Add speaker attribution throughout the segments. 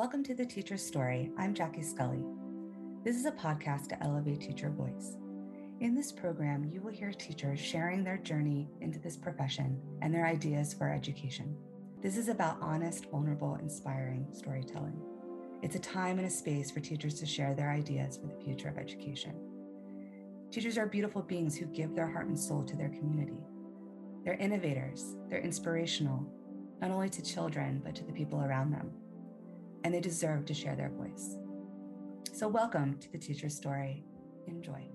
Speaker 1: Welcome to The Teacher's Story. I'm Jackie Scully. This is a podcast to elevate teacher voice. In this program, you will hear teachers sharing their journey into this profession and their ideas for education. This is about honest, vulnerable, inspiring storytelling. It's a time and a space for teachers to share their ideas for the future of education. Teachers are beautiful beings who give their heart and soul to their community. They're innovators, they're inspirational, not only to children, but to the people around them. And they deserve to share their voice. So, welcome to the Teacher's Story. Enjoy.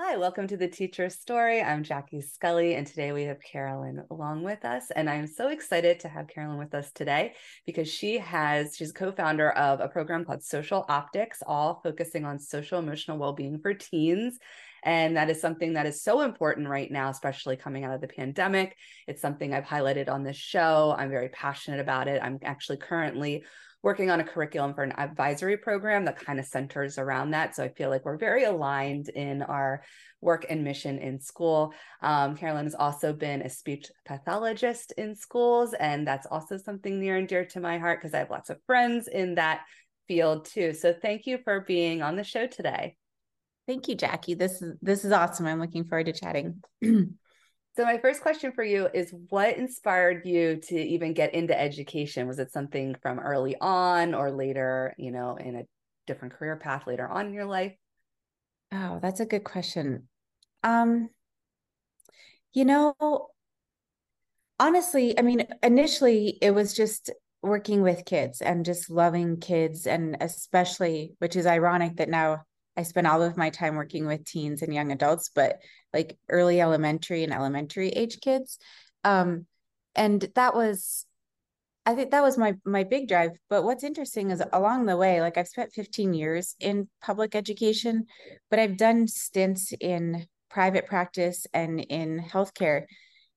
Speaker 1: Hi, welcome to the Teacher's Story. I'm Jackie Scully, and today we have Carolyn along with us. And I'm so excited to have Carolyn with us today because she has, she's co founder of a program called Social Optics, all focusing on social emotional well being for teens. And that is something that is so important right now, especially coming out of the pandemic. It's something I've highlighted on this show. I'm very passionate about it. I'm actually currently working on a curriculum for an advisory program that kind of centers around that. So I feel like we're very aligned in our work and mission in school. Um, Carolyn has also been a speech pathologist in schools, and that's also something near and dear to my heart because I have lots of friends in that field too. So thank you for being on the show today.
Speaker 2: Thank you, Jackie. This is this is awesome. I'm looking forward to chatting.
Speaker 1: so my first question for you is what inspired you to even get into education? Was it something from early on or later, you know, in a different career path later on in your life?
Speaker 2: Oh, that's a good question. Um you know, honestly, I mean, initially it was just working with kids and just loving kids and especially which is ironic that now I spent all of my time working with teens and young adults, but like early elementary and elementary age kids. Um, and that was, I think that was my my big drive. But what's interesting is along the way, like I've spent 15 years in public education, but I've done stints in private practice and in healthcare.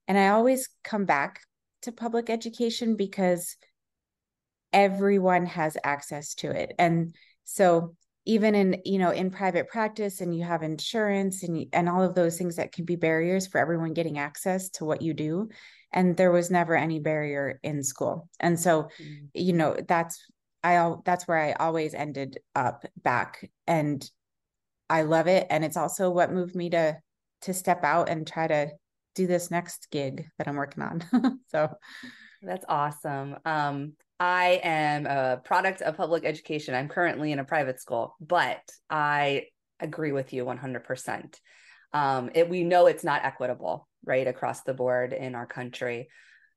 Speaker 2: And I always come back to public education because everyone has access to it. And so even in you know in private practice and you have insurance and and all of those things that can be barriers for everyone getting access to what you do and there was never any barrier in school. And so mm-hmm. you know that's i that's where i always ended up back and i love it and it's also what moved me to to step out and try to do this next gig that i'm working on. So
Speaker 1: that's awesome. Um I am a product of public education. I'm currently in a private school, but I agree with you 100%. Um, it, we know it's not equitable, right, across the board in our country.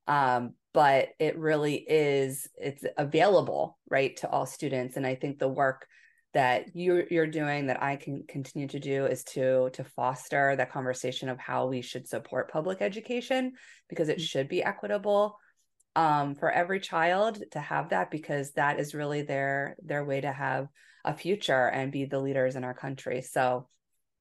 Speaker 1: Um, but it really is, it's available, right, to all students. And I think the work that you're, you're doing that I can continue to do is to to foster that conversation of how we should support public education because it mm-hmm. should be equitable um, for every child to have that because that is really their their way to have a future and be the leaders in our country. So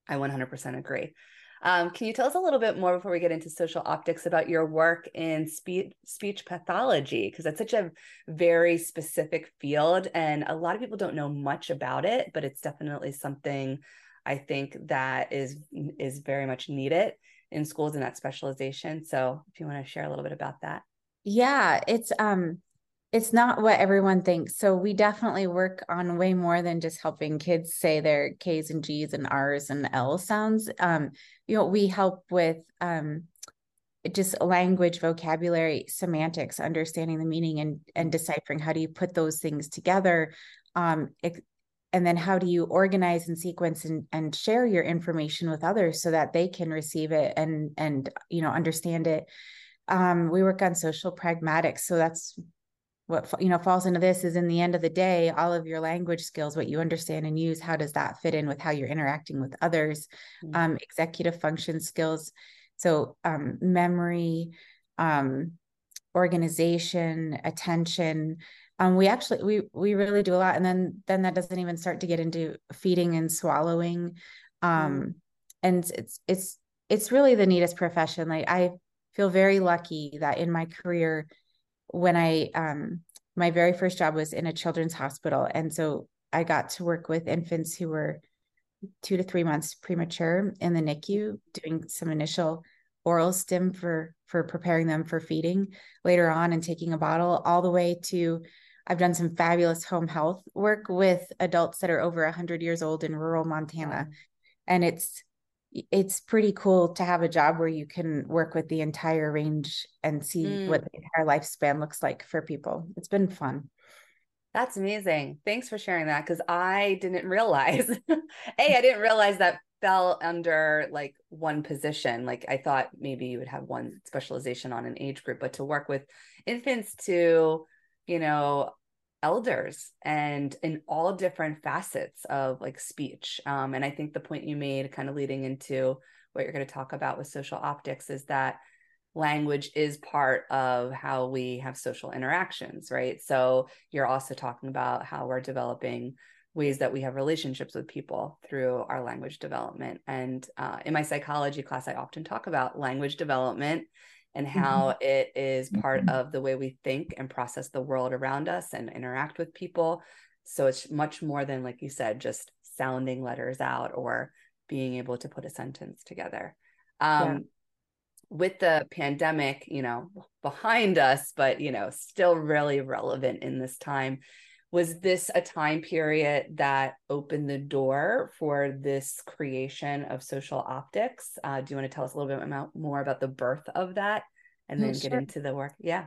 Speaker 1: I 100% agree. Um, can you tell us a little bit more before we get into social optics about your work in speech speech pathology? Because that's such a very specific field, and a lot of people don't know much about it, but it's definitely something I think that is is very much needed in schools in that specialization. So, if you want to share a little bit about that.
Speaker 2: Yeah, it's um it's not what everyone thinks. So we definitely work on way more than just helping kids say their K's and G's and R's and L sounds. Um, you know, we help with um just language, vocabulary, semantics, understanding the meaning and and deciphering how do you put those things together. Um, it, and then how do you organize and sequence and, and share your information with others so that they can receive it and and you know understand it um, we work on social pragmatics so that's what you know falls into this is in the end of the day all of your language skills what you understand and use how does that fit in with how you're interacting with others mm-hmm. um, executive function skills so um, memory um, organization attention um, we actually we we really do a lot and then then that doesn't even start to get into feeding and swallowing um, mm-hmm. and it's it's it's really the neatest profession like i feel very lucky that in my career, when I, um, my very first job was in a children's hospital. And so I got to work with infants who were two to three months premature in the NICU, doing some initial oral stim for for preparing them for feeding later on and taking a bottle all the way to I've done some fabulous home health work with adults that are over 100 years old in rural Montana. And it's it's pretty cool to have a job where you can work with the entire range and see mm. what the entire lifespan looks like for people. It's been fun.
Speaker 1: That's amazing. Thanks for sharing that because I didn't realize. hey, I didn't realize that fell under like one position. Like I thought maybe you would have one specialization on an age group, but to work with infants to, you know, elders and in all different facets of like speech. Um, and I think the point you made, kind of leading into what you're going to talk about with social optics, is that language is part of how we have social interactions, right? So you're also talking about how we're developing ways that we have relationships with people through our language development. And uh, in my psychology class, I often talk about language development and how mm-hmm. it is part mm-hmm. of the way we think and process the world around us and interact with people. So it's much more than, like you said, just sounding letters out or being able to put a sentence together. Um, yeah. With the pandemic, you know, behind us, but, you know, still really relevant in this time, was this a time period that opened the door for this creation of social optics? Uh, do you want to tell us a little bit about, more about the birth of that and then sure. get into the work? Yeah.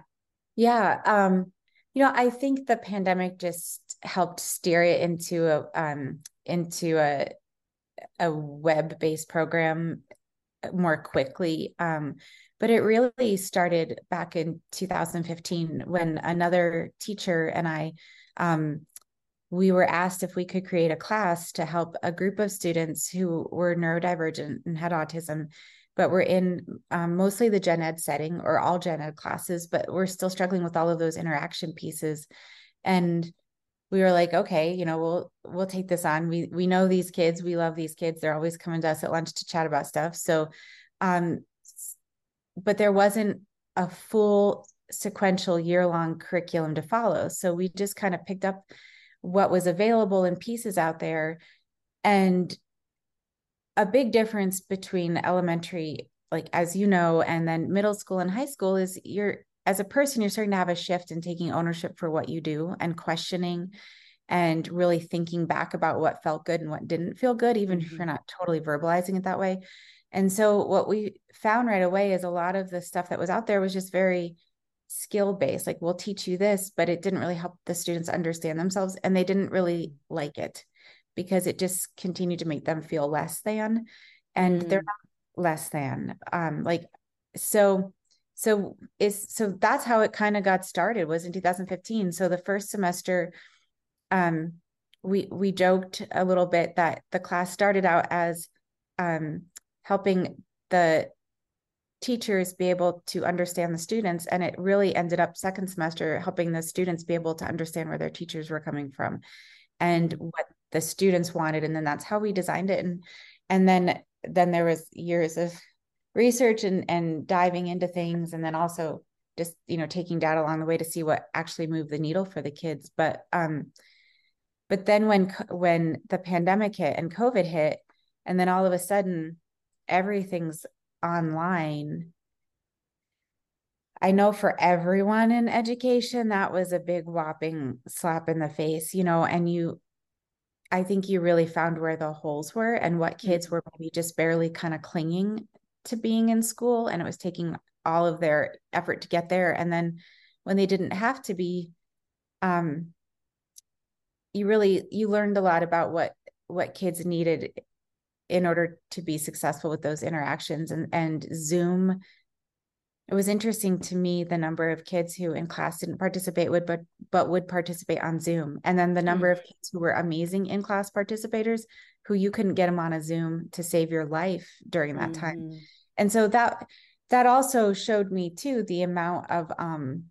Speaker 2: Yeah um you know i think the pandemic just helped steer it into a um into a a web-based program more quickly um but it really started back in 2015 when another teacher and i um, we were asked if we could create a class to help a group of students who were neurodivergent and had autism, but we're in um, mostly the gen ed setting or all gen ed classes, but we're still struggling with all of those interaction pieces. And we were like, okay, you know, we'll we'll take this on. We we know these kids, we love these kids. They're always coming to us at lunch to chat about stuff. So, um, but there wasn't a full sequential year long curriculum to follow. So we just kind of picked up what was available in pieces out there. And a big difference between elementary, like as you know, and then middle school and high school is you're, as a person, you're starting to have a shift in taking ownership for what you do and questioning and really thinking back about what felt good and what didn't feel good, even mm-hmm. if you're not totally verbalizing it that way. And so, what we found right away is a lot of the stuff that was out there was just very skill based like we'll teach you this but it didn't really help the students understand themselves and they didn't really like it because it just continued to make them feel less than and mm. they're not less than um like so so is so that's how it kind of got started was in 2015 so the first semester um we we joked a little bit that the class started out as um helping the teachers be able to understand the students and it really ended up second semester helping the students be able to understand where their teachers were coming from and what the students wanted and then that's how we designed it. And and then then there was years of research and and diving into things and then also just you know taking data along the way to see what actually moved the needle for the kids. But um but then when when the pandemic hit and covid hit and then all of a sudden everything's online I know for everyone in education, that was a big whopping slap in the face, you know, and you, I think you really found where the holes were and what kids mm-hmm. were maybe just barely kind of clinging to being in school. And it was taking all of their effort to get there. And then when they didn't have to be, um, you really, you learned a lot about what, what kids needed in order to be successful with those interactions and and zoom it was interesting to me the number of kids who in class didn't participate would but but would participate on zoom and then the number mm-hmm. of kids who were amazing in class participators who you couldn't get them on a zoom to save your life during that mm-hmm. time and so that that also showed me too the amount of um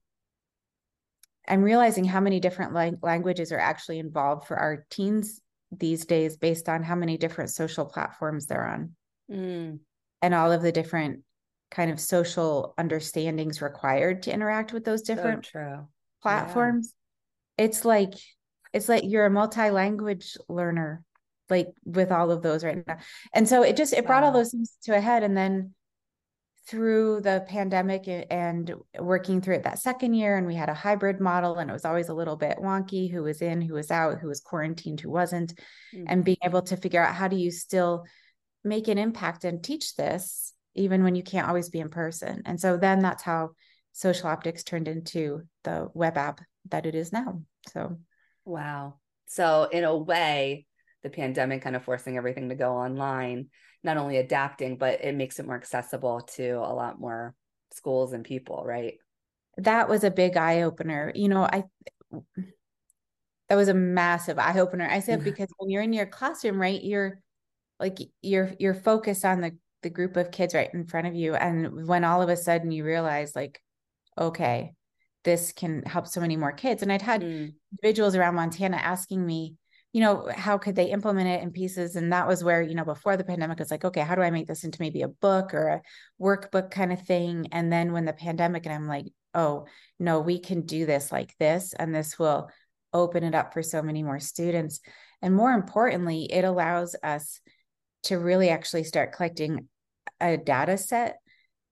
Speaker 2: i'm realizing how many different lang- languages are actually involved for our teens these days based on how many different social platforms they're on mm. and all of the different kind of social understandings required to interact with those different
Speaker 1: so
Speaker 2: platforms yeah. it's like it's like you're a multi-language learner like with all of those right now and so it just it brought wow. all those things to a head and then through the pandemic and working through it that second year and we had a hybrid model and it was always a little bit wonky who was in who was out who was quarantined who wasn't mm-hmm. and being able to figure out how do you still make an impact and teach this even when you can't always be in person. And so then that's how social optics turned into the web app that it is now. So
Speaker 1: wow. So in a way the pandemic kind of forcing everything to go online not only adapting, but it makes it more accessible to a lot more schools and people, right?
Speaker 2: That was a big eye opener. You know, I that was a massive eye opener. I said because when you're in your classroom, right, you're like you're you're focused on the the group of kids right in front of you and when all of a sudden you realize like okay, this can help so many more kids. And I'd had mm. individuals around Montana asking me, you know, how could they implement it in pieces? And that was where, you know, before the pandemic, it's like, okay, how do I make this into maybe a book or a workbook kind of thing? And then when the pandemic, and I'm like, oh, no, we can do this like this, and this will open it up for so many more students. And more importantly, it allows us to really actually start collecting a data set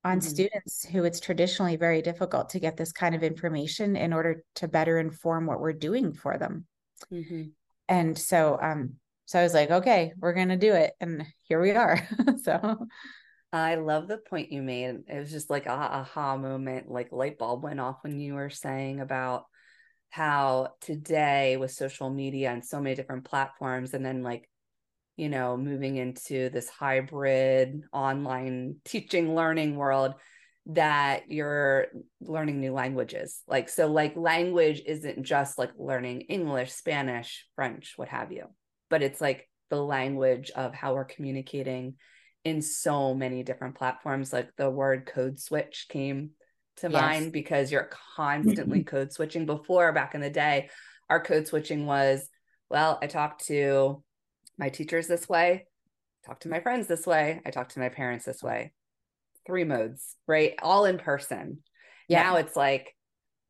Speaker 2: on mm-hmm. students who it's traditionally very difficult to get this kind of information in order to better inform what we're doing for them. Mm-hmm and so um so i was like okay we're gonna do it. And here we are. So
Speaker 1: i love the point you made. It was just like a aha moment like light bulb went off when you were saying about how today with social media and so many different platforms and then like you know moving into this hybrid online teaching learning world that you're learning new languages. Like, so, like, language isn't just like learning English, Spanish, French, what have you, but it's like the language of how we're communicating in so many different platforms. Like, the word code switch came to yes. mind because you're constantly mm-hmm. code switching. Before, back in the day, our code switching was, well, I talked to my teachers this way, talk to my friends this way, I talk to my parents this way three modes, right? All in person. Yeah. Now it's like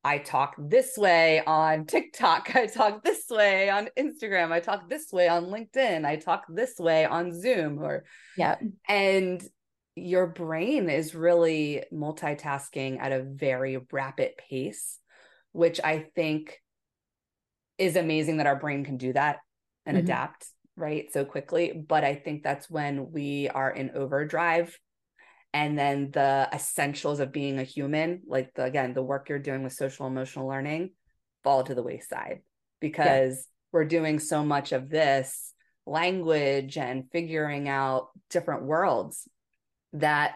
Speaker 1: I talk this way on TikTok. I talk this way on Instagram. I talk this way on LinkedIn. I talk this way on Zoom or
Speaker 2: yeah.
Speaker 1: And your brain is really multitasking at a very rapid pace, which I think is amazing that our brain can do that and mm-hmm. adapt right so quickly. But I think that's when we are in overdrive and then the essentials of being a human like the, again the work you're doing with social emotional learning fall to the wayside because yeah. we're doing so much of this language and figuring out different worlds that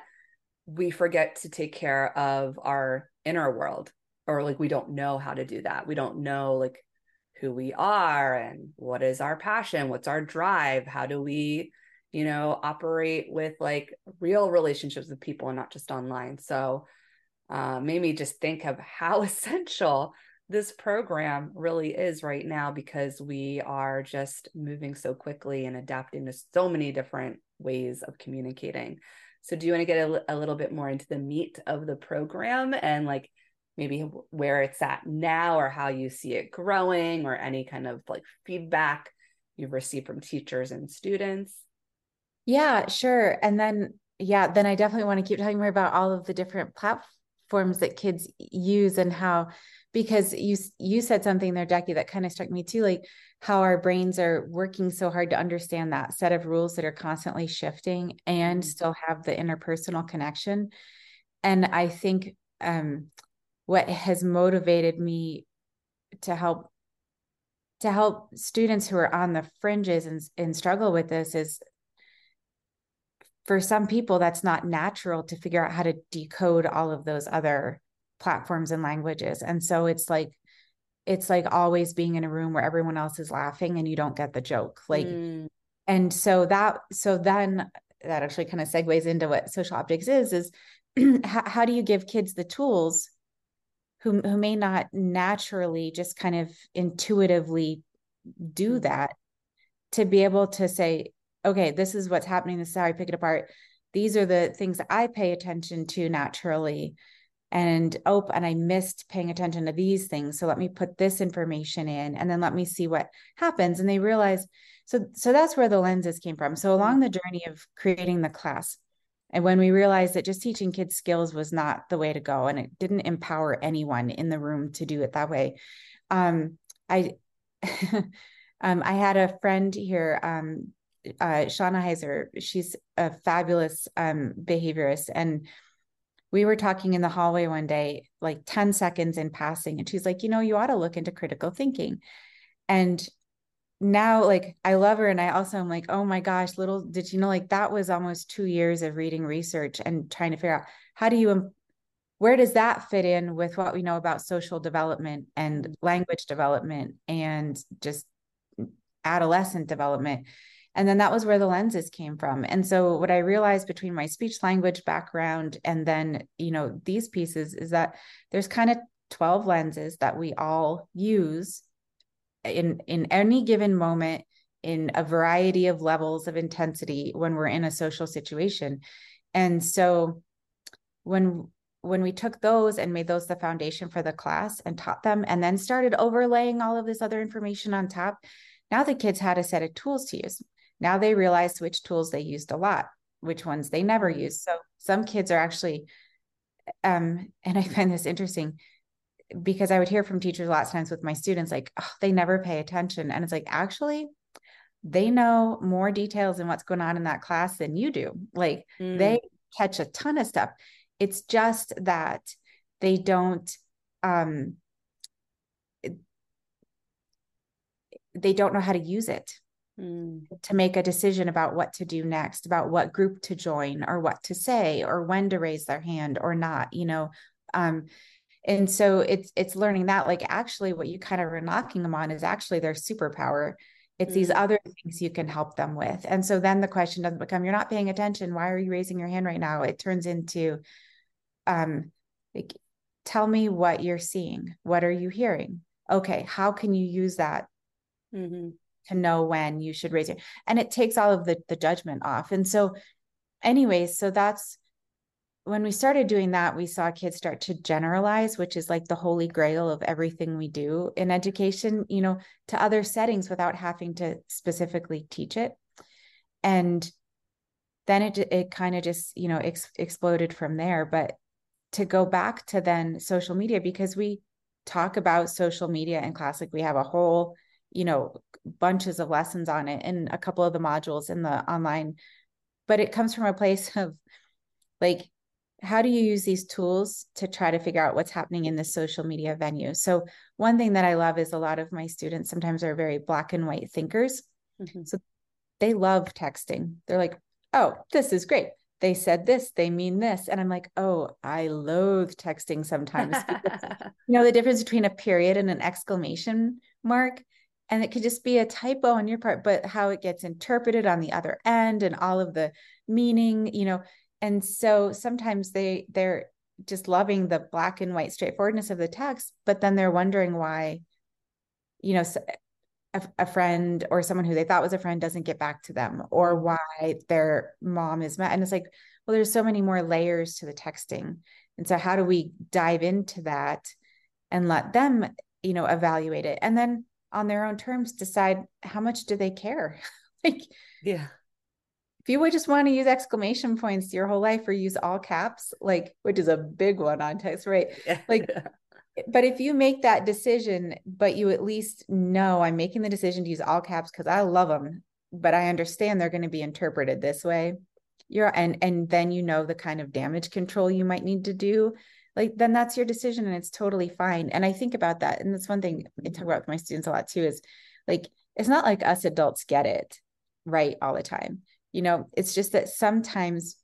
Speaker 1: we forget to take care of our inner world or like we don't know how to do that we don't know like who we are and what is our passion what's our drive how do we you know operate with like real relationships with people and not just online. So uh, made me just think of how essential this program really is right now because we are just moving so quickly and adapting to so many different ways of communicating. So do you want to get a, a little bit more into the meat of the program and like maybe where it's at now or how you see it growing or any kind of like feedback you've received from teachers and students
Speaker 2: yeah, sure. And then, yeah, then I definitely want to keep talking more about all of the different platforms that kids use and how, because you you said something there, Jackie, that kind of struck me too, like how our brains are working so hard to understand that set of rules that are constantly shifting and mm-hmm. still have the interpersonal connection. And I think um, what has motivated me to help to help students who are on the fringes and, and struggle with this is for some people that's not natural to figure out how to decode all of those other platforms and languages and so it's like it's like always being in a room where everyone else is laughing and you don't get the joke like mm. and so that so then that actually kind of segues into what social optics is is how, how do you give kids the tools who who may not naturally just kind of intuitively do mm. that to be able to say okay, this is what's happening. This is how I pick it apart. These are the things that I pay attention to naturally. And oh, and I missed paying attention to these things. So let me put this information in and then let me see what happens. And they realize so so that's where the lenses came from. So along the journey of creating the class, and when we realized that just teaching kids skills was not the way to go and it didn't empower anyone in the room to do it that way um, i um, i had a friend here um, uh, shauna heiser she's a fabulous um, behaviorist. And we were talking in the hallway one day like 10 seconds in passing and she's like you know you ought to look into critical thinking. And now like I love her and I also am like, oh my gosh, little did you know like that was almost 2 years of reading research and trying to figure out how do you where does that fit in with what we know about social development and language development and just adolescent development and then that was where the lenses came from. And so what i realized between my speech language background and then you know these pieces is that there's kind of 12 lenses that we all use in in any given moment in a variety of levels of intensity when we're in a social situation. And so when when we took those and made those the foundation for the class and taught them and then started overlaying all of this other information on top now the kids had a set of tools to use now they realize which tools they used a lot which ones they never used so some kids are actually um and i find this interesting because I would hear from teachers lots of times with my students, like, oh, they never pay attention. And it's like, actually, they know more details in what's going on in that class than you do. Like, mm. they catch a ton of stuff. It's just that they don't, um, they don't know how to use it mm. to make a decision about what to do next, about what group to join or what to say or when to raise their hand or not, you know. Um, and so it's it's learning that like actually what you kind of are knocking them on is actually their superpower it's mm-hmm. these other things you can help them with and so then the question doesn't become you're not paying attention why are you raising your hand right now it turns into um like tell me what you're seeing what are you hearing okay how can you use that mm-hmm. To know when you should raise your and it takes all of the the judgment off and so anyways so that's when we started doing that, we saw kids start to generalize, which is like the holy grail of everything we do in education, you know, to other settings without having to specifically teach it. And then it it kind of just, you know, ex- exploded from there, but to go back to then social media because we talk about social media in classic we have a whole, you know, bunches of lessons on it and a couple of the modules in the online but it comes from a place of like how do you use these tools to try to figure out what's happening in the social media venue? So one thing that i love is a lot of my students sometimes are very black and white thinkers. Mm-hmm. so they love texting. They're like oh this is great. They said this they mean this. And i'm like oh i loathe texting sometimes you know the difference between a period and an exclamation mark and it could just be a typo on your part but how it gets interpreted on the other end and all of the meaning you know? And so sometimes they they're just loving the black and white straightforwardness of the text but then they're wondering why you know a, a, friend or someone who they thought was a friend doesn't get back to them or mm-hmm. why their mom is mad. And it's like well there's so many more layers to the texting. And so how do we dive into that and let them you know evaluate it? And then on their own terms decide how much do they care like
Speaker 1: yeah
Speaker 2: if you would just want to use exclamation points your whole life or use all caps, like which is a big one on text, right? Yeah. Like, but if you make that decision, but you at least know I'm making the decision to use all caps because I love them, but I understand they're going to be interpreted this way. You're and and then you know the kind of damage control you might need to do. Like then that's your decision and it's totally fine. And I think about that. And that's one thing I talk about with my students a lot too, is like it's not like us adults get it right all the time you know it's just that sometimes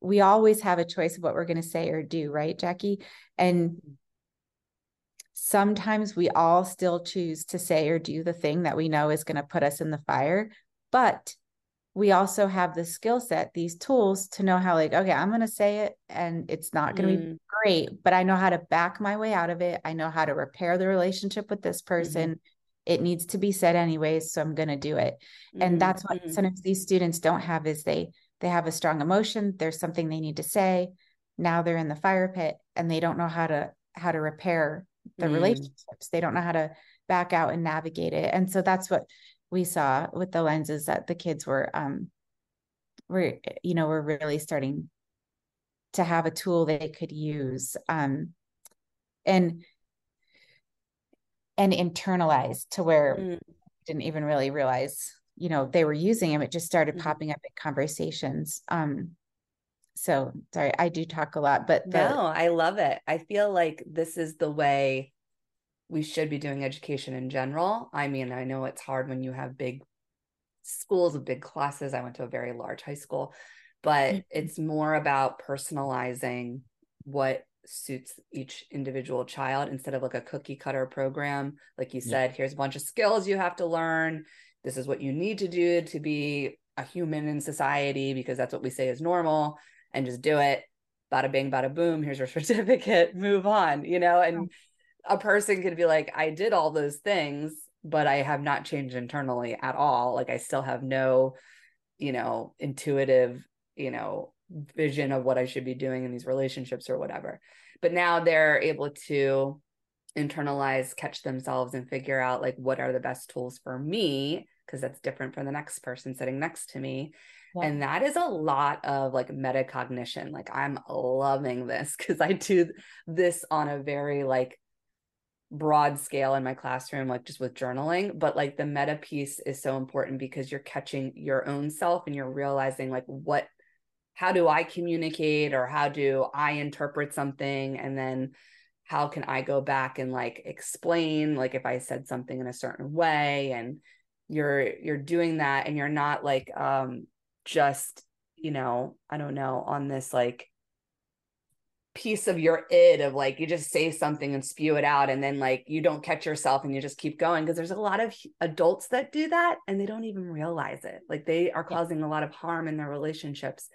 Speaker 2: we always have a choice of what we're going to say or do right jackie and mm-hmm. sometimes we all still choose to say or do the thing that we know is going to put us in the fire but we also have the skill set these tools to know how like okay i'm going to say it and it's not going to mm. be great but i know how to back my way out of it i know how to repair the relationship with this person mm-hmm it needs to be said anyways so i'm going to do it mm-hmm. and that's what mm-hmm. sometimes these students don't have is they they have a strong emotion there's something they need to say now they're in the fire pit and they don't know how to how to repair the mm. relationships they don't know how to back out and navigate it and so that's what we saw with the lenses that the kids were um we're you know we're really starting to have a tool they could use um and and internalize to where mm. didn't even really realize you know they were using them it just started mm. popping up in conversations um so sorry i do talk a lot but
Speaker 1: the, no i love it i feel like this is the way we should be doing education in general. I mean i know it's hard when you have big schools with big classes. I went to a very large high school but mm-hmm. it's more about personalizing what suits each individual child instead of like a cookie cutter program. Like you said yeah. here's a bunch of skills you have to learn. This is what you need to do to be a human in society because that's what we say is normal and just do it. Bada bing bada boom here's your certificate move on you know and a person could be like i did all those things but i have not changed internally at all like i still have no you know intuitive you know vision of what I should be doing in these relationships or whatever. But now they're able to internalize, catch themselves, and figure out like what are the best tools for me, because that's different from the next person sitting next to me. Yeah. And that is a lot of like metacognition. Like I'm loving this because I do this on a very like broad scale in my classroom, like just with journaling. But like the meta piece is so important because you're catching your own self and you're realizing like what how do I communicate or how do I interpret something? And then how can I go back and like explain, like if I said something in a certain way and you're you're doing that and you're not like um just you know i don't know on this like piece of your id of like you just say something and spew it out and then like you don't catch yourself and you just keep going because there's a lot of adults that do that and they don't even realize it. Like they are causing a lot of harm in their relationships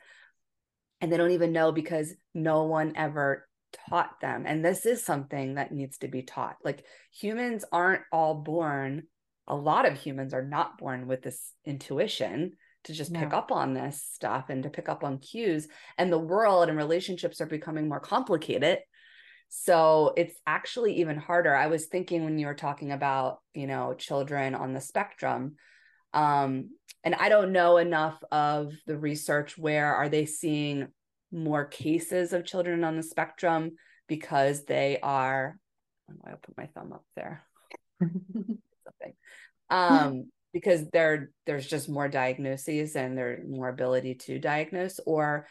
Speaker 1: and they don't even know because no one ever taught them and this is something that needs to be taught. Like humans aren't all born a lot of humans are not born with this intuition to just no. pick up on this stuff and to pick up on cues and the world and relationships are becoming more complicated so it's actually even harder i was thinking when you were talking about you know children on the spectrum um and I don't know enough of the research where are they seeing more cases of children on the spectrum because they are I'll put my thumb up there. Something. Um, because there there's just more diagnoses and there's more ability to diagnose, or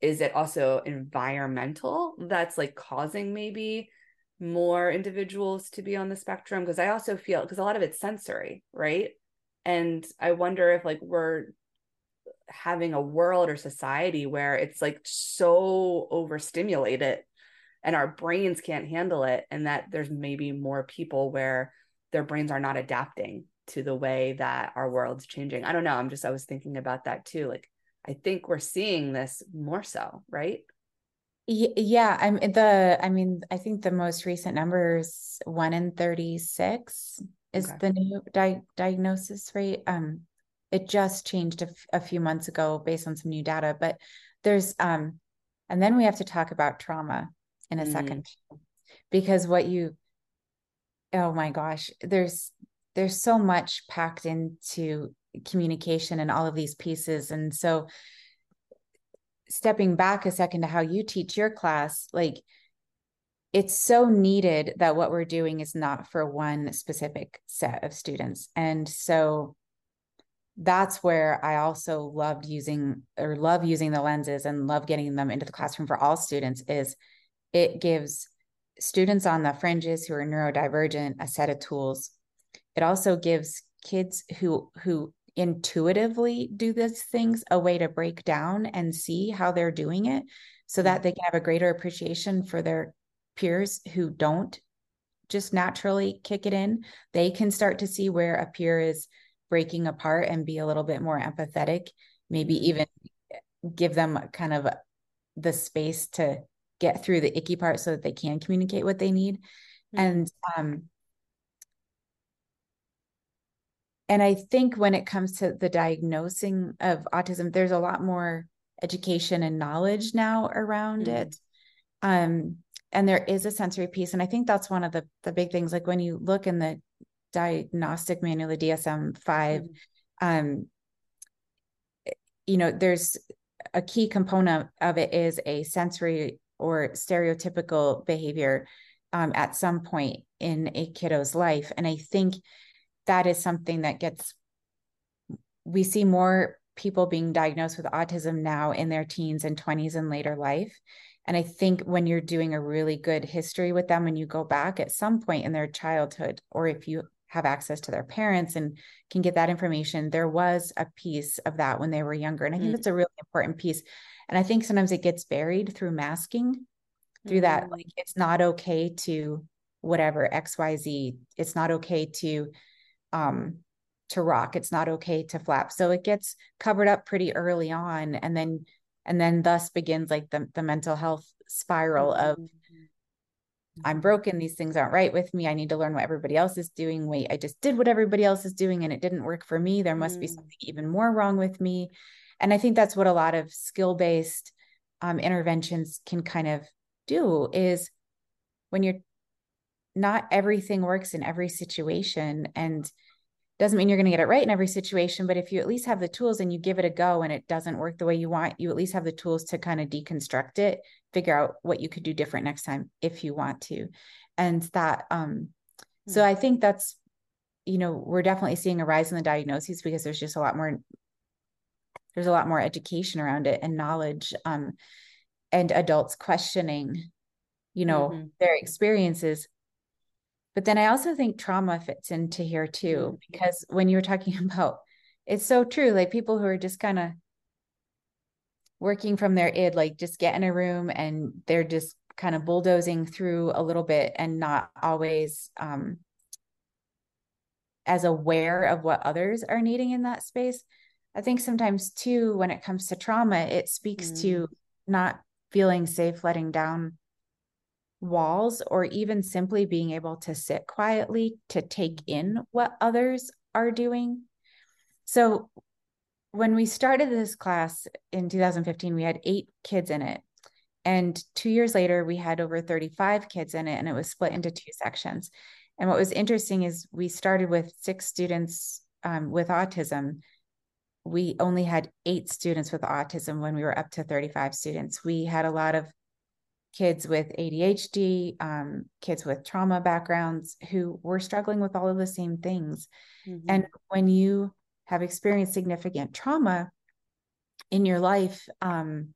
Speaker 1: is it also environmental that's like causing maybe more individuals to be on the spectrum? Because I also feel because a lot of it's sensory, right? and i wonder if like we're having a world or society where it's like so overstimulated and our brains can't handle it and that there's maybe more people where their brains are not adapting to the way that our world's changing i don't know i'm just i was thinking about that too like i think we're seeing this more so right
Speaker 2: yeah i'm the i mean i think the most recent numbers 1 in 36 is okay. the new di- diagnosis rate. Um, it just changed a, f- a few months ago based on some new data, but there's um, and then we have to talk about trauma in a mm. second because what you oh my gosh there's there's so much packed into communication and all of these pieces and so stepping back a second to how you teach your class like it's so needed that what we're doing is not for one specific set of students. And so that's where I also loved using or love using the lenses and love getting them into the classroom for all students is it gives students on the fringes who are neurodivergent a set of tools. It also gives kids who who intuitively do these things a way to break down and see how they're doing it so that they can have a greater appreciation for their peers who don't just naturally kick it in, they can start to see where a peer is breaking apart and be a little bit more empathetic, maybe mm-hmm. even give them kind of the space to get through the icky part so that they can communicate what they need. Mm-hmm. And um and I think when it comes to the diagnosing of autism, there's a lot more education and knowledge now around mm-hmm. it. Um, and there is a sensory piece and i think that's one of the the big things like when you look in the diagnostic manual the dsm-5 mm-hmm. um you know there's a key component of it is a sensory or stereotypical behavior um, at some point in a kiddo's life and i think that is something that gets we see more people being diagnosed with autism now in their teens and 20s and later life and I think when you're doing a really good history with them and you go back at some point in their childhood, or if you have access to their parents and can get that information, there was a piece of that when they were younger. And I think mm. that's a really important piece. And I think sometimes it gets buried through masking, through mm. that, like it's not okay to whatever, XYZ. It's not okay to um to rock. It's not okay to flap. So it gets covered up pretty early on. And then and then thus begins like the, the mental health spiral of i'm mm-hmm. broken these things aren't right with me i need to learn what everybody else is doing wait i just did what everybody else is doing and it didn't work for me there must mm. be something even more wrong with me and i think that's what a lot of skill based um, interventions can kind of do is when you're not everything works in every situation and doesn't mean you're going to get it right in every situation but if you at least have the tools and you give it a go and it doesn't work the way you want you at least have the tools to kind of deconstruct it figure out what you could do different next time if you want to and that um so hmm. i think that's you know we're definitely seeing a rise in the diagnoses because there's just a lot more there's a lot more education around it and knowledge um and adults questioning you know mm-hmm. their experiences but then I also think trauma fits into here too, mm-hmm. because when you were talking about it's so true, like people who are just kind of working from their id, like just get in a room and they're just kind of bulldozing through a little bit and not always um, as aware of what others are needing in that space. I think sometimes too, when it comes to trauma, it speaks mm. to not feeling safe letting down walls or even simply being able to sit quietly to take in what others are doing. So, when we started this class in 2015, we had eight kids in it. And two years later, we had over 35 kids in it, and it was split into two sections. And what was interesting is we started with six students um, with autism. We only had eight students with autism when we were up to 35 students. We had a lot of kids with ADHD, um, kids with trauma backgrounds who were struggling with all of the same things. Mm-hmm. And when you have experienced significant trauma in your life, um,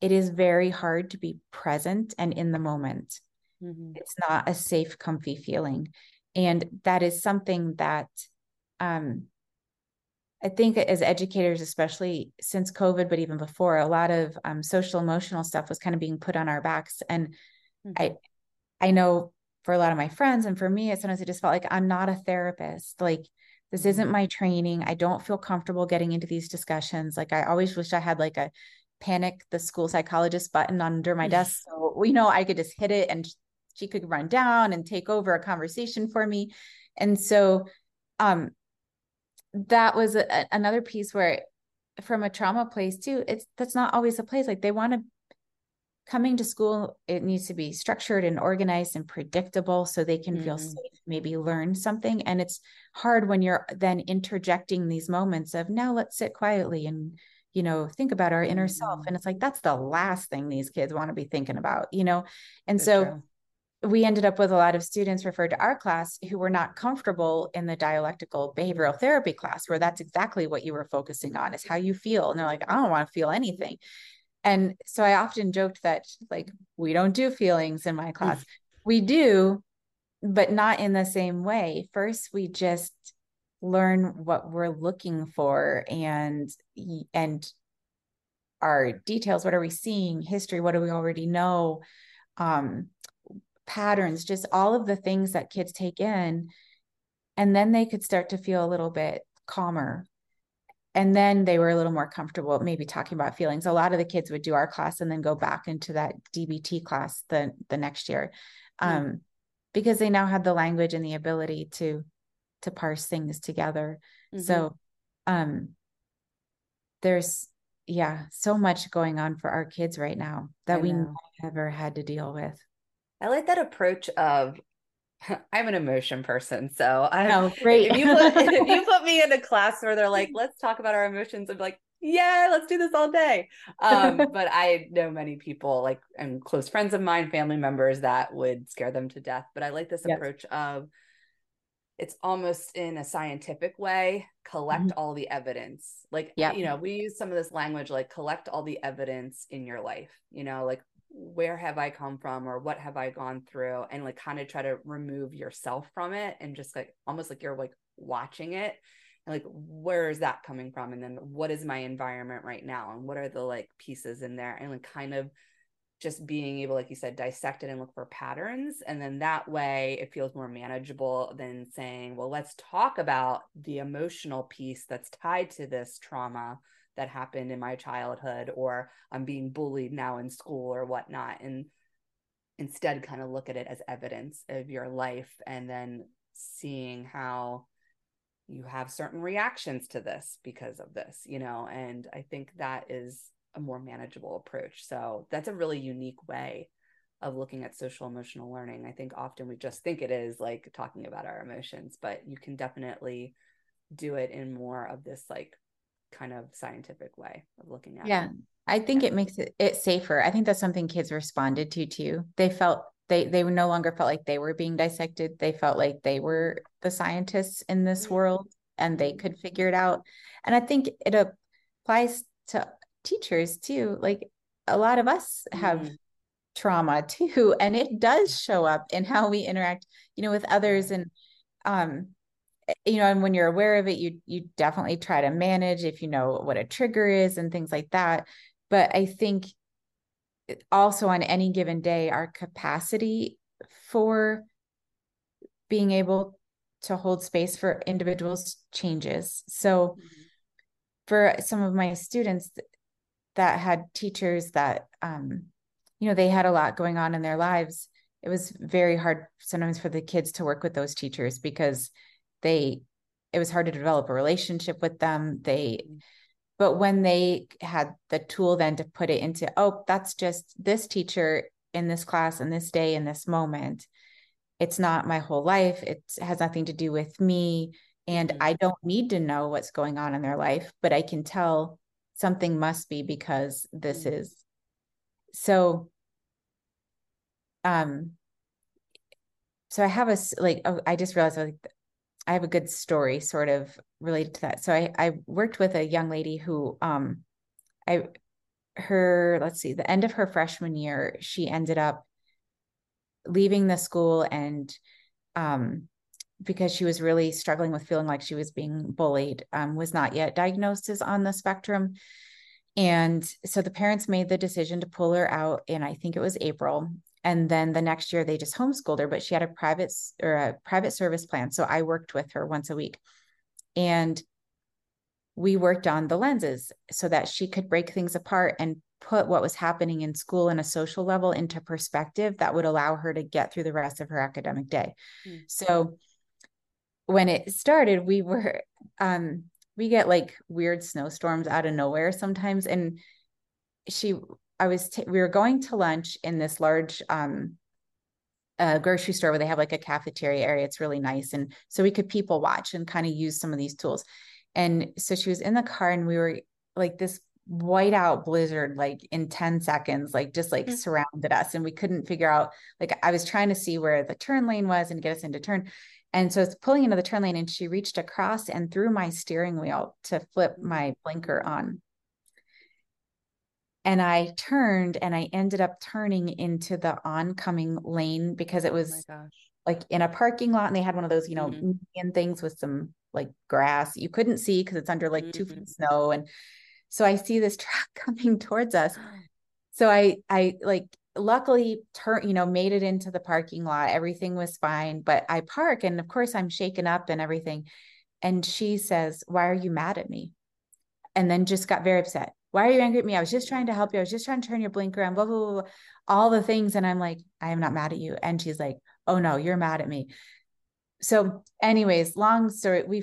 Speaker 2: it is very hard to be present and in the moment. Mm-hmm. It's not a safe, comfy feeling. And that is something that um, I think as educators, especially since COVID, but even before, a lot of um, social emotional stuff was kind of being put on our backs. And mm-hmm. I, I know for a lot of my friends and for me, it sometimes it just felt like I'm not a therapist. Like this isn't mm-hmm. my training. I don't feel comfortable getting into these discussions. Like I always wish I had like a panic the school psychologist button under my desk, so you know I could just hit it and she could run down and take over a conversation for me. And so, um, that was a, another piece where from a trauma place too it's that's not always a place. Like they want to coming to school it needs to be structured and organized and predictable so they can mm-hmm. feel safe maybe learn something. And it's hard when you're then interjecting these moments of now let's sit quietly and you know think about our inner mm-hmm. self and it's like that's the last thing these kids want to be thinking about you know? And so true we ended up with a lot of students referred to our class who were not comfortable in the dialectical behavioral therapy class where that's exactly what you were focusing on is how you feel. And they're like i don't want to feel anything. And so i often joked that like we don't do feelings in my class. Mm. we do but not in the same way. First we just learn what we're looking for and and our details what are we seeing history what do we already know um patterns, just all of the things that kids take in. And then they could start to feel a little bit calmer. And then they were a little more comfortable, maybe talking about feelings. A lot of the kids would do our class and then go back into that DBT class the, the next year. Um, because they now had the language and the ability to to parse things together. Mm-hmm. So um there's yeah, so much going on for our kids right now that we never had to deal with.
Speaker 1: I like that approach of I'm an emotion person, so I
Speaker 2: know great.
Speaker 1: if you put if you put me in a class where they're like, let's talk about our emotions, I'm like, yeah, let's do this all day. Um, but I know many people, like and close friends of mine, family members that would scare them to death. But I like this yes. approach of it's almost in a scientific way collect mm-hmm. all the evidence like yeah you know we use some of this language like collect all the evidence in your life you know like where have i come from or what have i gone through and like kind of try to remove yourself from it and just like almost like you're like watching it. And like where is that coming from? And then what is my environment right now? And what are the like pieces in there? And like kind of just being able like you said dissect it and look for patterns. And then that way it feels more manageable than saying well let's talk about the emotional piece that's tied to this trauma that happened in my childhood or i'm being bullied now in school or whatnot and instead kind of look at it as evidence of your life and then seeing how you have certain reactions to this because of this you know and i think that is a more manageable approach. So that's a really unique way of looking at social emotional learning. I think often we just think it is like talking about our emotions, but you can definitely do it in more of this like kind of scientific way of looking at
Speaker 2: yeah.
Speaker 1: it.
Speaker 2: I think yeah. it makes it, it safer. I think that's something kids responded to too. They felt they they no longer felt like they were being dissected. They felt like they were the scientists in this mm-hmm. world and they could figure it out. And I think it applies to teachers too like a lot of us have mm. trauma too and it does show up in how we interact you know with others and um you know and when you're aware of it you you definitely try to manage if you know what a trigger is and things like that but i think also on any given day our capacity for being able to hold space for individuals changes so mm-hmm. for some of my students that had teachers that um, you know they had a lot going on in their lives it was very hard sometimes for the kids to work with those teachers because they it was hard to develop a relationship with them they mm-hmm. but when they had the tool then to put it into oh that's just this teacher in this class in this day in this moment it's not my whole life it has nothing to do with me and mm-hmm. i don't need to know what's going on in their life but i can tell something must be because this mm-hmm. is so um so i have a like oh, i just realized like i have a good story sort of related to that so i i worked with a young lady who um i her let's see the end of her freshman year she ended up leaving the school and um because she was really struggling with feeling like she was being bullied, um, was not yet diagnosed as on the spectrum. And so the parents made the decision to pull her out and I think it was April. And then the next year they just homeschooled her, but she had a private or a private service plan. So I worked with her once a week. And we worked on the lenses so that she could break things apart and put what was happening in school and a social level into perspective that would allow her to get through the rest of her academic day. Mm. So when it started, we were um we get like weird snowstorms out of nowhere sometimes and she I was t- we were going to lunch in this large um a grocery store where they have like a cafeteria area. It's really nice. And so we could people watch and kind of use some of these tools. And so she was in the car and we were like this white out blizzard, like in 10 seconds, like just like mm-hmm. surrounded us. And we couldn't figure out, like, I was trying to see where the turn lane was and get us into turn. And so it's pulling into the turn lane, and she reached across and threw my steering wheel to flip my blinker on. And I turned and I ended up turning into the oncoming lane because it oh was oh like in a parking lot and they had one of those, you know, mm-hmm. things with some like grass you couldn't see because it's under like mm-hmm. two feet of mm-hmm. snow. And so I see this truck coming towards us. So I I like luckily turn you know made it into the parking lot everything was fine but i park and of course i'm shaken up and everything and she says why are you mad at me and then just got very upset why are you angry at me i was just trying to help you i was just trying to turn your blinker on blah blah blah, blah. all the things and i'm like i am not mad at you and she's like oh no you're mad at me so anyways long story we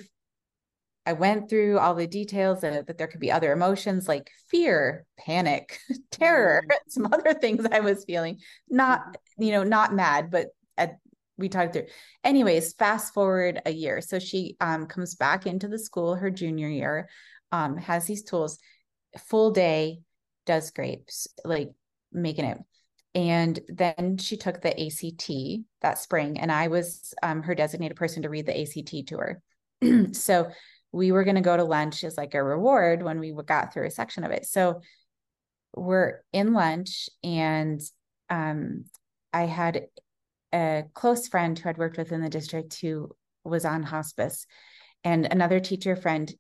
Speaker 2: I went through all the details that, that there could be other emotions like fear, panic, terror, mm-hmm. some other things I was feeling. Not, mm-hmm. you know, not mad, but at, we talked through. Anyways, fast forward a year. So she um, comes back into the school her junior year, um, has these tools. Full day does grapes, like making it. And then she took the ACT that spring, and I was um, her designated person to read the ACT to her. so we were going to go to lunch as like a reward when we got through a section of it. So we're in lunch, and um, I had a close friend who I'd worked with in the district who was on hospice, and another teacher friend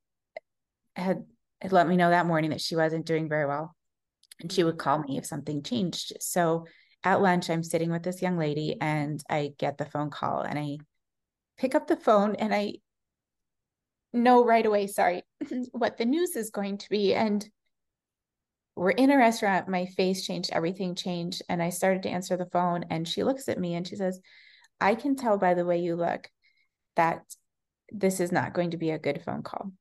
Speaker 2: had, had let me know that morning that she wasn't doing very well and she would mm-hmm. call me if something changed. So at lunch, I'm sitting with this young lady and I get the phone call and I pick up the phone and I know right away, sorry, what the news is going to be. And we're in a restaurant. My face changed, everything changed. And I started to answer the phone and she looks at me and she says, I can tell by the way you look that this is not going to be a good phone call.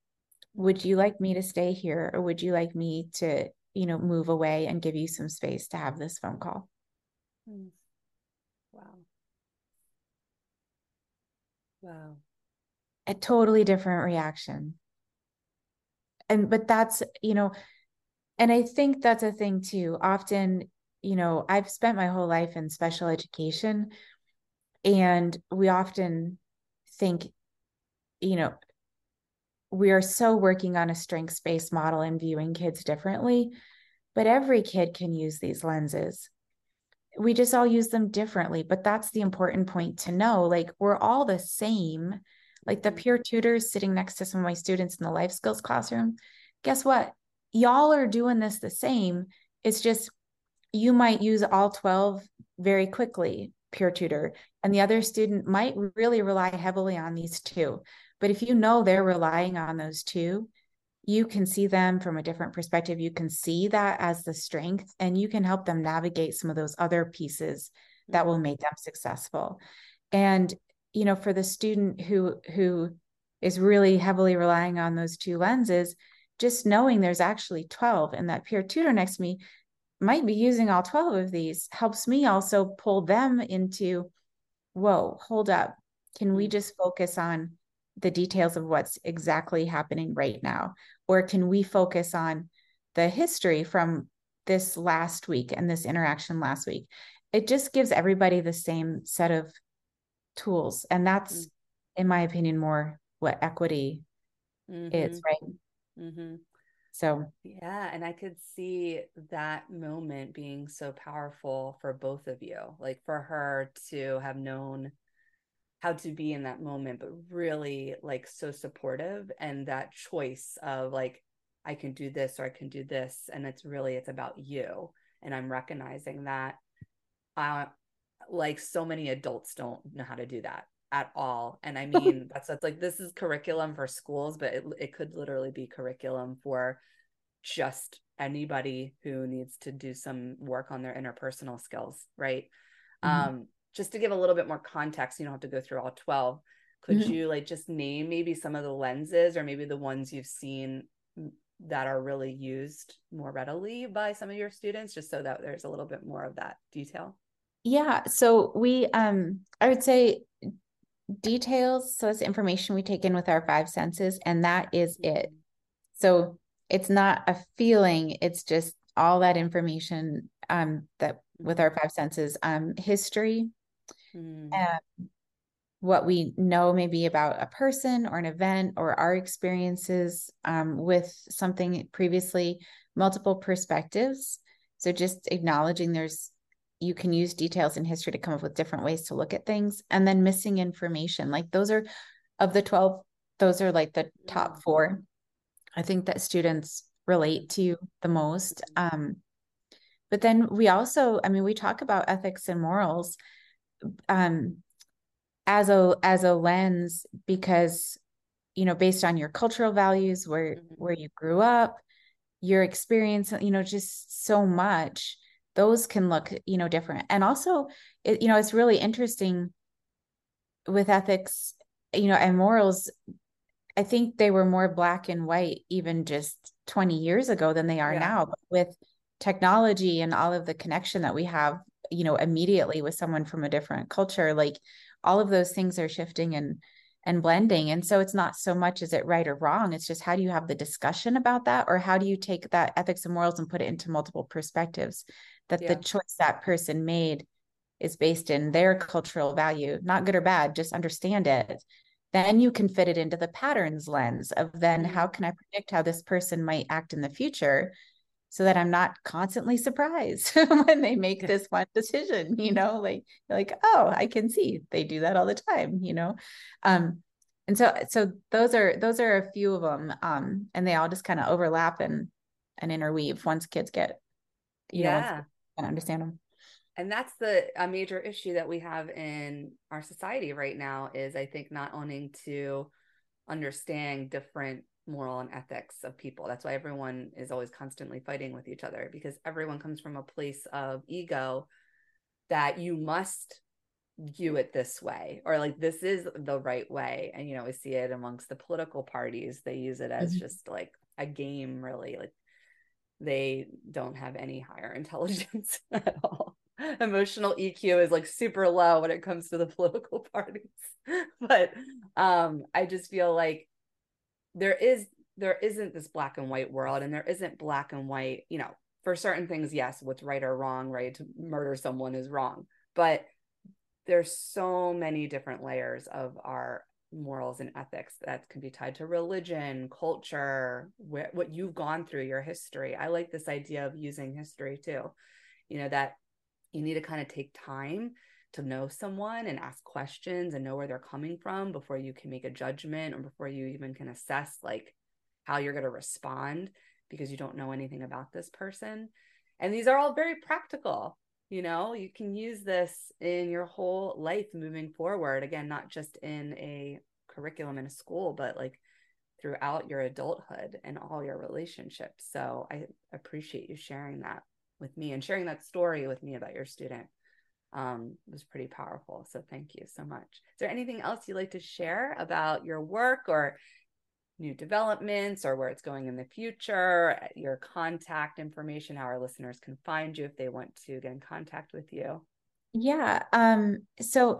Speaker 2: Would you like me to stay here or would you like me to you know, move away and give you some space to have this phone call.
Speaker 1: Hmm. Wow. Wow.
Speaker 2: A totally different reaction. And, but that's, you know, and I think that's a thing too. Often, you know, I've spent my whole life in special education, and we often think, you know, we are so working on a strengths based model and viewing kids differently, but every kid can use these lenses. We just all use them differently, but that's the important point to know. Like, we're all the same. Like, the mm-hmm. peer tutors sitting next to some of my students in the life skills classroom, guess what? Y'all are doing this the same. It's just you might use all 12 very quickly, peer tutor, and the other student might really rely heavily on these two. But if you know they're relying on those two, you can see them from a different perspective. You can see that as the strength, and you can help them navigate some of those other pieces that will make them successful. And you know, for the student who who is really heavily relying on those two lenses, just knowing there's actually 12 and that peer tutor next to me might be using all 12 of these helps me also pull them into, whoa, hold up. Can we mm. just focus on the details of what's exactly happening right now? Or can we focus on the history from this last week and this interaction last week? It just gives everybody the same set of tools. And that's, mm-hmm. in my opinion, more what equity mm-hmm. is, right? Mm-hmm. So,
Speaker 1: yeah. And I could see that moment being so powerful for both of you, like for her to have known how to be in that moment but really like so supportive and that choice of like i can do this or i can do this and it's really it's about you and i'm recognizing that uh like so many adults don't know how to do that at all and i mean that's that's like this is curriculum for schools but it, it could literally be curriculum for just anybody who needs to do some work on their interpersonal skills right mm-hmm. um just to give a little bit more context, you don't have to go through all 12. Could mm-hmm. you like just name maybe some of the lenses or maybe the ones you've seen that are really used more readily by some of your students, just so that there's a little bit more of that detail?
Speaker 2: Yeah. So we, um, I would say details. So it's information we take in with our five senses, and that is it. Mm-hmm. So it's not a feeling, it's just all that information um, that with our five senses um, history mm. what we know maybe about a person or an event or our experiences um, with something previously, multiple perspectives. So just acknowledging there's you can use details in history to come up with different ways to look at things and then missing information like those are of the 12 those are like the top four i think that students relate to the most um, but then we also i mean we talk about ethics and morals um, as a as a lens because you know based on your cultural values where mm-hmm. where you grew up your experience you know just so much those can look you know different and also it, you know it's really interesting with ethics you know and morals i think they were more black and white even just 20 years ago than they are yeah. now but with technology and all of the connection that we have you know immediately with someone from a different culture like all of those things are shifting and and blending. And so it's not so much is it right or wrong. It's just how do you have the discussion about that? Or how do you take that ethics and morals and put it into multiple perspectives that yeah. the choice that person made is based in their cultural value, not good or bad, just understand it. Then you can fit it into the patterns lens of then how mm-hmm. can I predict how this person might act in the future so that I'm not constantly surprised when they make this one decision, you know, like like oh, I can see they do that all the time, you know. Um and so so those are those are a few of them um and they all just kind of overlap and and interweave once kids get you yeah. know understand them.
Speaker 1: And that's the a major issue that we have in our society right now is I think not owning to understand different moral and ethics of people. That's why everyone is always constantly fighting with each other because everyone comes from a place of ego that you must view it this way or like this is the right way. And you know, we see it amongst the political parties. They use it as mm-hmm. just like a game, really. Like they don't have any higher intelligence at all. Emotional EQ is like super low when it comes to the political parties. but um I just feel like there is there isn't this black and white world and there isn't black and white you know for certain things yes what's right or wrong right? To murder someone is wrong but there's so many different layers of our morals and ethics that can be tied to religion culture wh- what you've gone through your history. I like this idea of using history too you know that you need to kind of take time to know someone and ask questions and know where they're coming from before you can make a judgment or before you even can assess like how you're going to respond because you don't know anything about this person. And these are all very practical. You know, you can use this in your whole life moving forward. Again, not just in a curriculum in a school, but like throughout your adulthood and all your relationships. So I appreciate you sharing that with me and sharing that story with me about your student um, was pretty powerful. So thank you so much. Is there anything else you'd like to share about your work or new developments or where it's going in the future, your contact information, how our listeners can find you if they want to get in contact with you?
Speaker 2: Yeah. Um, so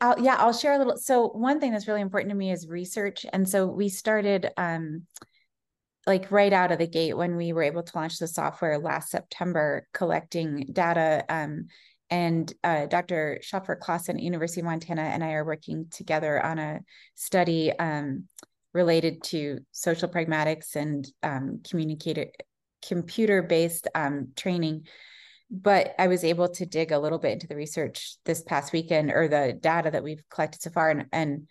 Speaker 2: I'll, yeah, I'll share a little. So one thing that's really important to me is research. And so we started, um, like right out of the gate when we were able to launch the software last September, collecting data um, and uh, Dr. Schopfer Clausen at University of Montana and I are working together on a study um, related to social pragmatics and um, communicator computer-based um, training. But I was able to dig a little bit into the research this past weekend or the data that we've collected so far. And, and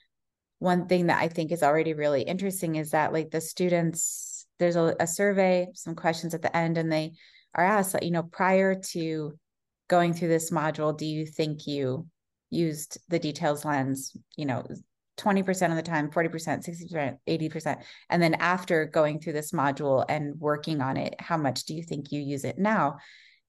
Speaker 2: one thing that I think is already really interesting is that like the students, there's a, a survey, some questions at the end, and they are asked, you know, prior to going through this module, do you think you used the details lens, you know, 20% of the time, 40%, 60%, 80%. And then after going through this module and working on it, how much do you think you use it now?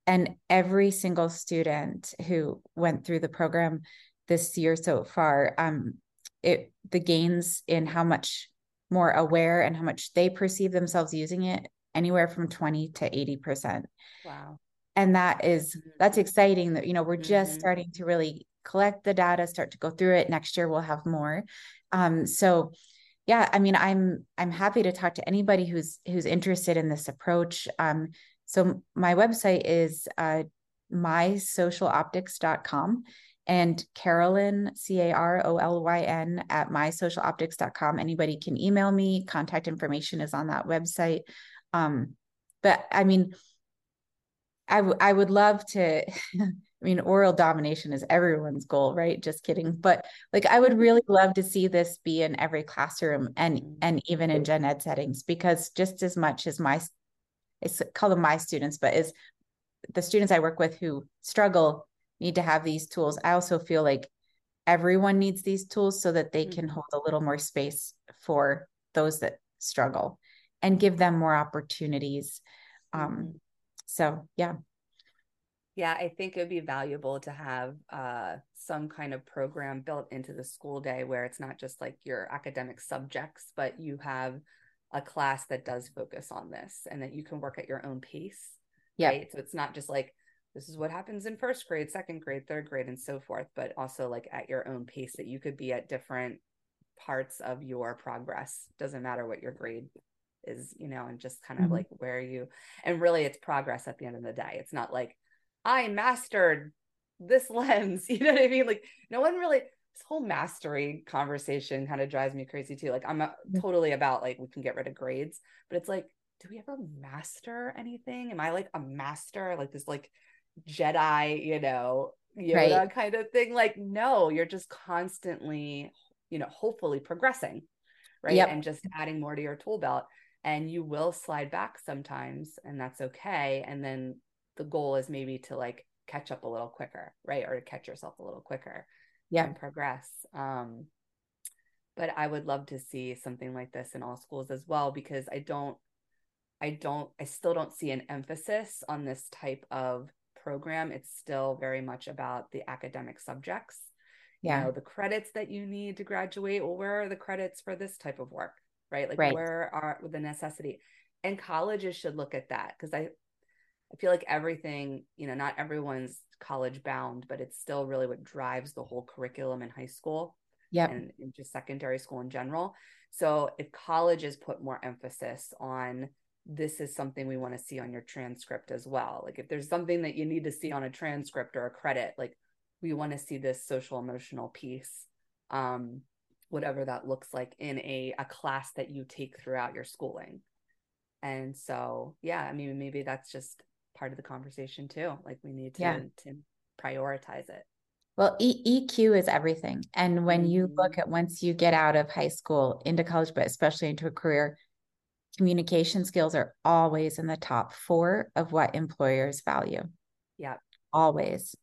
Speaker 2: And every single student who went through the program this year so far, um, it the gains in how much more aware and how much they perceive themselves using it anywhere from 20 to 80%.
Speaker 1: Wow
Speaker 2: and that is that's mm-hmm. exciting that you know we're just mm-hmm. starting to really collect the data start to go through it next year we'll have more um so yeah i mean i'm i'm happy to talk to anybody who's who's interested in this approach um so my website is uh mysocialoptics.com and Carolyn, C A R O L Y N, at mysocialoptics.com. Anybody can email me. Contact information is on that website. Um, but I mean, I, w- I would love to I mean, oral domination is everyone's goal, right? Just kidding. But like, I would really love to see this be in every classroom and mm-hmm. and even in gen ed settings, because just as much as my, it's call them my students, but is the students I work with who struggle need to have these tools. I also feel like everyone needs these tools so that they can mm-hmm. hold a little more space for those that struggle and give them more opportunities. Um, mm-hmm. So yeah.
Speaker 1: Yeah, I think it would be valuable to have uh, some kind of program built into the school day where it's not just like your academic subjects, but you have a class that does focus on this and that you can work at your own pace.
Speaker 2: Yeah.
Speaker 1: Right? So it's not just like this is what happens in first grade, second grade, third grade, and so forth, but also like at your own pace that you could be at different parts of your progress doesn't matter what your grade is you know and just kind of mm-hmm. like where you and really it's progress at the end of the day. It's not like i mastered this lens you know what i mean? Like no one really this whole mastery conversation kind of drives me crazy too. Like i'm a, totally about like we can get rid of grades but it's like do we ever master anything? Am i like a master like this like jedi you know yoda right. kind of thing? Like no you're just constantly you know hopefully progressing right? Yep. and just adding more to your tool belt and you will slide back sometimes and that's okay and then the goal is maybe to like catch up a little quicker right or to catch yourself a little quicker yeah. and progress um but i would love to see something like this in all schools as well because i don't i don't i still don't see an emphasis on this type of program. It's still very much about the academic subjects. Yeah. you know the credits that you need to graduate well where are the credits for this type of work right? Like right. where are the necessity? And colleges should look at that because I I feel like everything, you know, not everyone's college bound, but it's still really what drives the whole curriculum in high school. Yeah. And, and just secondary school in general. So if colleges put more emphasis on this is something we want to see on your transcript as well. Like if there's something that you need to see on a transcript or a credit, like we want to see this social emotional piece. Um, whatever that looks like in a, a class that you take throughout your schooling. And so, yeah, I mean, maybe that's just part of the conversation too. Like we need to, yeah. to prioritize it.
Speaker 2: Well, e- EQ is everything. And when you mm-hmm. look at once you get out of high school into college, but especially into a career, communication skills are always in the top four of what employers value.
Speaker 1: Yeah.
Speaker 2: Always.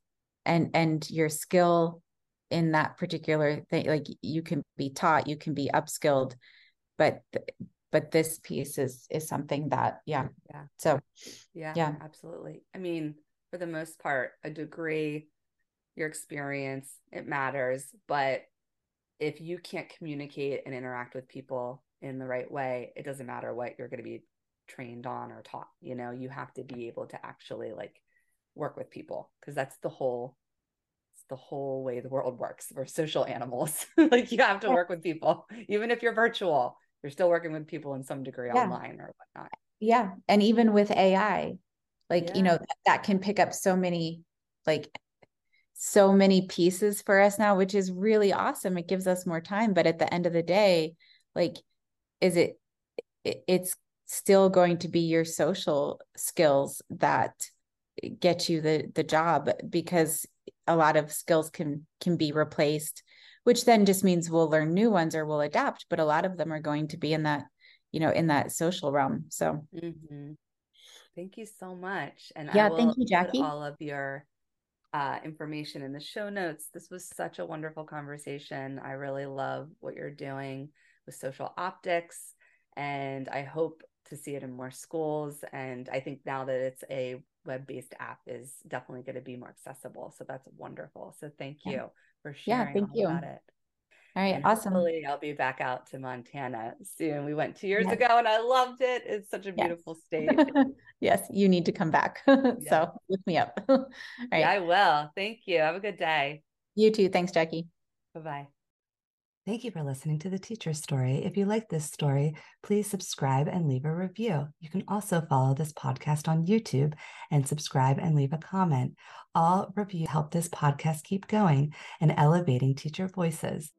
Speaker 2: And and your skill in that particular thing like you can be taught you can be upskilled but but this piece is is something that yeah yeah. so
Speaker 1: yeah yeah. absolutely. I mean for the most part a degree your experience it matters but if you can't communicate and interact with people in the right way it doesn't matter what you're going to be trained on or taught you know? You have to be able to actually like work with people because that's the whole the whole way the world works. We're social animals. like you have to work with people, even if you're virtual, you're still working with people in some degree yeah. online or whatnot.
Speaker 2: Yeah. And even with AI, like, yeah. you know, that, that can pick up so many, like, so many pieces for us now, which is really awesome. It gives us more time. But at the end of the day, like, is it, it it's still going to be your social skills that get you the the job because a lot of skills can can be replaced which then just means we'll learn new ones or we'll adapt but a lot of them are going to be in that you know in that social realm so. Mm-hmm.
Speaker 1: thank you so much and yeah thank you jackie. all of your uh, information in the show notes. This was such a wonderful conversation. I really love what you're doing with social optics and i hope to see it in more schools and i think now that it's a web-based app is definitely going to be more accessible. So that's wonderful. So thank you yeah. for sharing yeah, thank you. about it.
Speaker 2: All right, and awesome.
Speaker 1: Hopefully, I'll be back out to Montana soon. We went two years yes. ago and I loved it. It's such a beautiful yes. state.
Speaker 2: yes, you need to come back. so look me up. All
Speaker 1: right. Yeah, I will. Thank you. Have a good day.
Speaker 2: You too. Thanks, Jackie.
Speaker 1: Bye bye. Thank you for listening to the teacher story. If you like this story, please subscribe and leave a review. You can also follow this podcast on YouTube and subscribe and leave a comment. All reviews help this podcast keep going and elevating teacher voices.